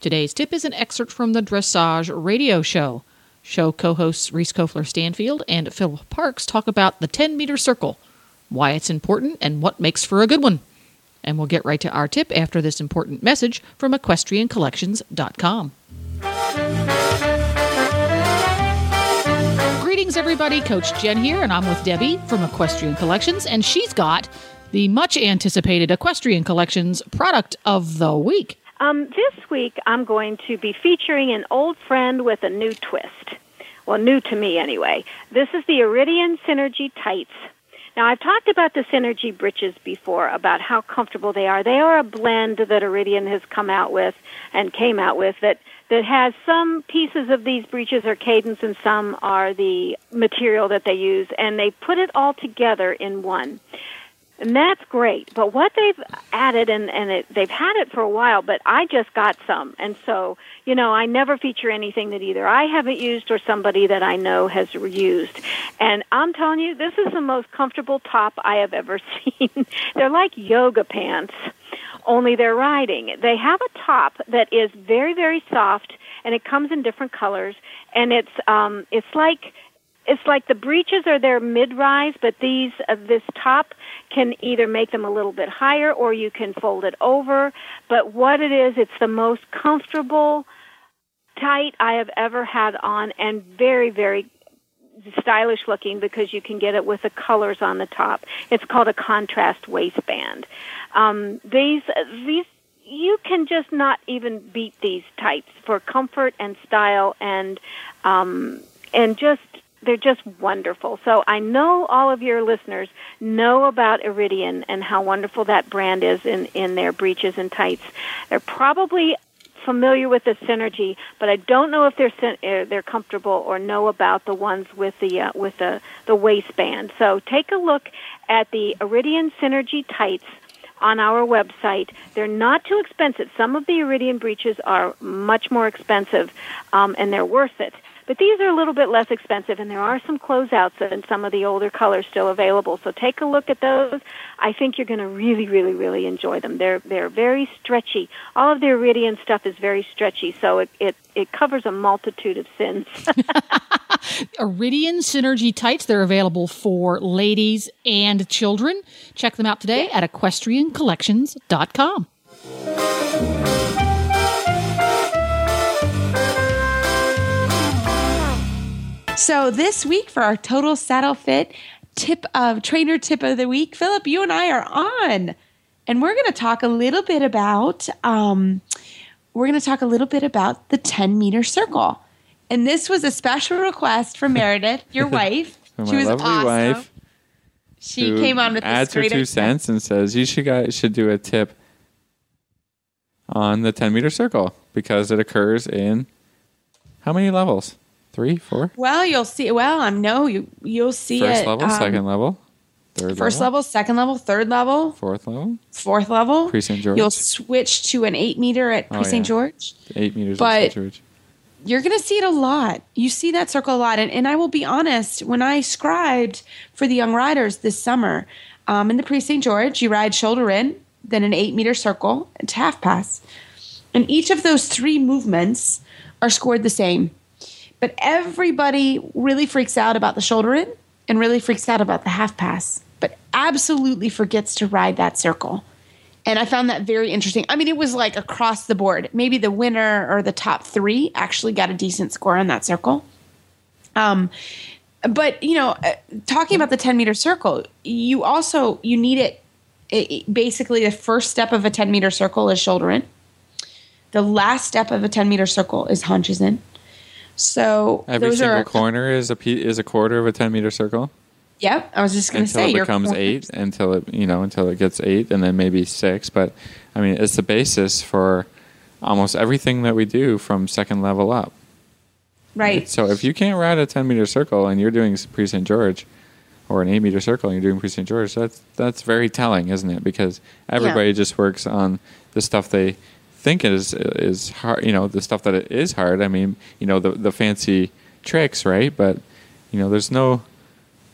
Today's tip is an excerpt from the Dressage Radio Show. Show co hosts Reese Koffler Stanfield and Phil Parkes talk about the 10 meter circle, why it's important, and what makes for a good one. And we'll get right to our tip after this important message from equestriancollections.com. Greetings, everybody. Coach Jen here, and I'm with Debbie from Equestrian Collections, and she's got the much anticipated Equestrian Collections product of the week. Um, this week, I'm going to be featuring an old friend with a new twist. Well, new to me anyway. This is the Irideon Synergy Tights. Now, I've talked about the Synergy breeches before, about how comfortable they are. They are a blend that Irideon has come out with and came out with that, that has some pieces of these breeches are cadence and some are the material that they use, and they put it all together in one. And that's great. But what they've added, and, and it, they've had it for a while, but I just got some. And so, you know, I never feature anything that either I haven't used or somebody that I know has used. And I'm telling you, this is the most comfortable top I have ever seen. they're like yoga pants, only they're riding. They have a top that is very, very soft, and it comes in different colors. And it's, um, it's like, it's like the breeches are their mid-rise, but these uh, this top can either make them a little bit higher or you can fold it over. But what it is, it's the most comfortable tight I have ever had on, and very very stylish looking because you can get it with the colors on the top. It's called a contrast waistband. Um, these these you can just not even beat these tights for comfort and style and um, and just they're just wonderful. So I know all of your listeners know about Irideon and how wonderful that brand is in, in their breeches and tights. They're probably familiar with the synergy, but I don't know if they're uh, they're comfortable or know about the ones with the uh, with the the waistband. So take a look at the Irideon Synergy tights on our website. They're not too expensive. Some of the Irideon breeches are much more expensive, um, and they're worth it. But these are a little bit less expensive, and there are some closeouts and some of the older colors still available. So take a look at those. I think you're going to really, really, really enjoy them. They're they're very stretchy. All of the Irideon stuff is very stretchy, so it it, it covers a multitude of sins. Irideon Synergy Tights. They're available for ladies and children. Check them out today at equestriancollections.com. So this week for our total saddle fit tip of trainer tip of the week, Philip, you and I are on, and we're going to talk a little bit about um, we're going to talk a little bit about the ten meter circle. And this was a special request from Meredith, your wife. She was lovely awesome. wife. She came on with adds this her two cents and says you should guys should do a tip on the 10 meter circle because it occurs in how many levels? Three, four? Well, you'll see. Well, I'm no, you you'll see First it. level, um, second level, third First level, second level, third level, fourth level, fourth level. Prix St. George. You'll switch to an eight meter at Oh, Prix St. yeah. George. eight meters But- of St. George. You're going to see it a lot. You see that circle a lot. And, and I will be honest, when I scribed for the young riders this summer um, in the Prix St. George, you ride shoulder in, then an eight meter circle, and half pass. And each of those three movements are scored the same. But everybody really freaks out about the shoulder in and really freaks out about the half pass, but absolutely forgets to ride that circle. And I found that very interesting. I mean, it was like across the board. Maybe the winner or the top three actually got a decent score on that circle. Um, but you know, uh, talking about the ten meter circle, you also you need it. it- basically, the first step of a ten meter circle is shoulder in. The last step of a ten meter circle is haunches in. So Every single are corner is a is a quarter of a 10 meter circle Yep, I was just going to say until it becomes eight until it you know until it gets eight and then maybe six. But I mean, it's the basis for almost everything that we do from second level up. Right. So if you can't ride a 10 meter circle and you're doing Prix St. George or an 8 meter circle and you're doing Prix St. George, that's, that's very telling, isn't it? Because everybody just works on the stuff they think is is hard, you know, the stuff that it is hard. I mean, you know, the, the fancy tricks, right? But, you know, there's no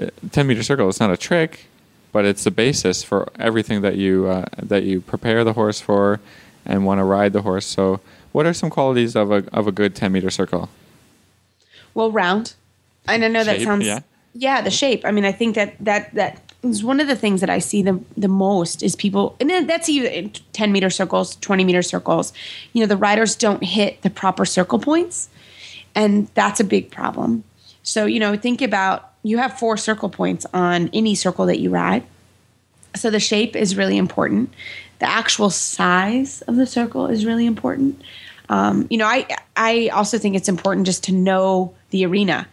uh, 10 meter circle. It's not a trick, but it's the basis for everything that you, uh, that you prepare the horse for and want to ride the horse. So, what are some qualities of a, of a good 10 meter circle? Well, round. And I know that sounds yeah. yeah, the shape. I mean, I think that that that is one of the things that I see the the most is people, and then that's even ten meter circles, twenty meter circles. You know, the riders don't hit the proper circle points, and that's a big problem. So you know, think about you have four circle points on any circle that you ride. So the shape is really important. The actual size of the circle is really important. Um, you know, I I also think it's important just to know the arena.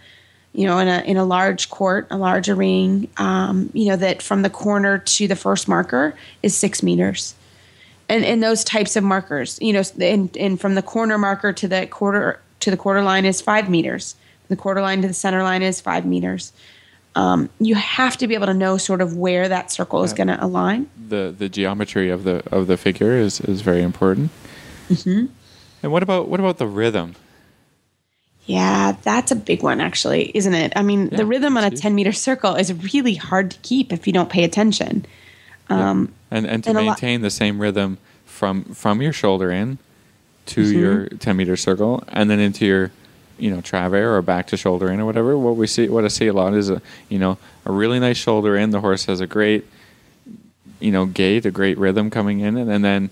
You know, in a in a large court, a larger ring, um, you know that from the corner to the first marker is six meters, and and those types of markers, you know, and and from the corner marker to the quarter to the quarter line is five meters. The quarter line to the center line is five meters. Um, you have to be able to know sort of where that circle is going to align. the the geometry of the of the figure is is very important. Mm-hmm. And what about what about the rhythm? Yeah, that's a big one, actually, isn't it? I mean, Yeah, the rhythm on a 10 meter circle is really hard to keep if you don't pay attention. Um, And and to and maintain the same rhythm from from your shoulder in to Mm-hmm. your ten meter circle, and then into your you know travers or back to shoulder in or whatever. What we see, what I see a lot is a you know a really nice shoulder in. The horse has a great you know gait, a great rhythm coming in, and, and then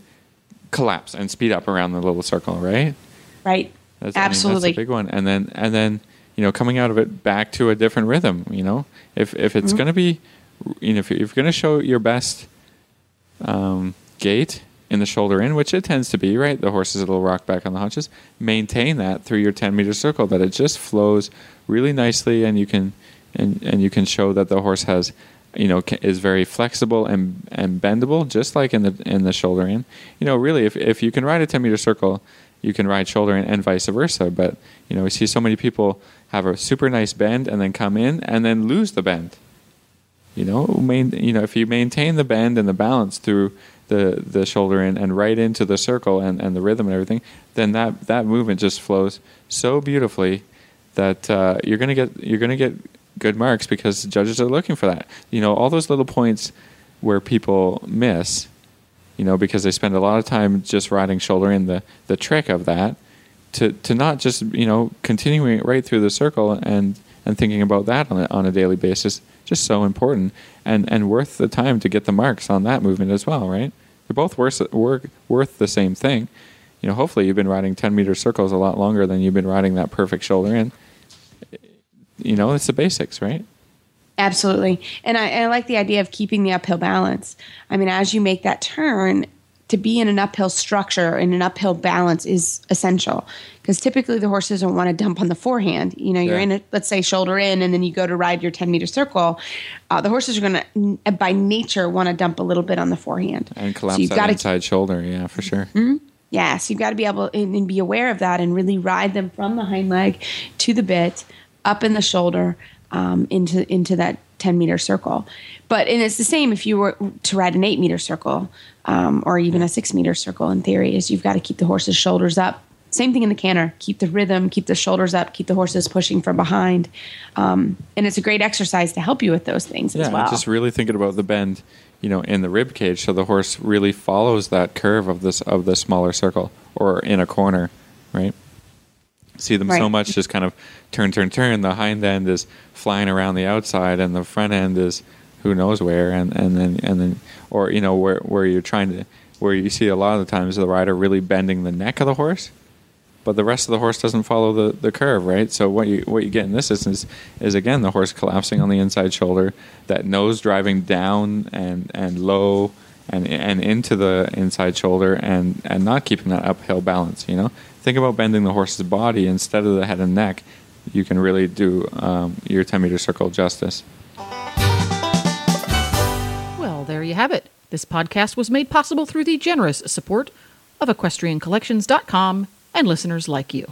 collapse and speed up around the little circle, right? right? That's, I mean, Absolutely. that's a big one. And then and then you know coming out of it back to a different rhythm. You know, if if it's Mm-hmm. going to be, you know, if you're, going to show your best um, gait in the shoulder in, which it tends to be, right? The horse is a little rock back on the haunches. Maintain that through your 10 meter circle, that it just flows really nicely, and you can and and you can show that the horse has. You know, is very flexible and and bendable, just like in the in the shoulder in. You know, really, if if you can ride a ten meter circle, you can ride shoulder in and vice versa. But you know, we see so many people have a super nice bend and then come in and then lose the bend you know main, you know if you maintain the bend and the balance through the the shoulder in and right into the circle and, and the rhythm and everything then that that movement just flows so beautifully that uh, you're gonna get you're gonna get good marks because judges are looking for that you know all those little points where people miss you know because they spend a lot of time just riding shoulder in the the trick of that to to not just you know continuing it right through the circle and and thinking about that on a, on a daily basis just so important and and worth the time to get the marks on that movement as well right? They're both worth worth, worth the same thing. You know hopefully you've been riding 10 meter circles a lot longer than you've been riding that perfect shoulder in. You know it's the basics right Absolutely. And I, I like the idea of keeping the uphill balance. I mean, as you make that turn, to be in an uphill structure and an uphill balance is essential because typically the horses don't want to dump on the forehand. You know, you're Yeah. in a, let's say, shoulder in, and then you go to ride your 10 meter circle. Uh, the horses are going to, by nature, want to dump a little bit on the forehand. and collapse so you've that got to shoulder yeah for sure yeah, so you've got to be able and, and be aware of that and really ride them from the hind leg to the bit, up in the shoulder, um, into into that ten meter circle. But and it's the same if you were to ride an eight meter circle, um, or even a six meter circle. In theory, is you've got to keep the horse's shoulders up. Same thing in the canter. Keep the rhythm, keep the shoulders up, keep the horses pushing from behind, um, and it's a great exercise to help you with those things yeah as well. just really thinking about the bend you know in the rib cage so the horse really follows that curve of this of the smaller circle or in a corner right see them so much just kind of turn turn turn. The hind end is flying around the outside and the front end is who knows where. And and then and then or you know where where you're trying to where you see a lot of the times the rider really bending the neck of the horse but the rest of the horse doesn't follow the, the curve, right? So what you what you get in this instance is again the horse collapsing on the inside shoulder, that nose driving down and, and low and and into the inside shoulder and, and not keeping that uphill balance. You know, think about bending the horse's body instead of the head and neck. You can really do um, your ten meter circle justice. Well, there you have it. This podcast was made possible through the generous support of EquestrianCollections.com and listeners like you.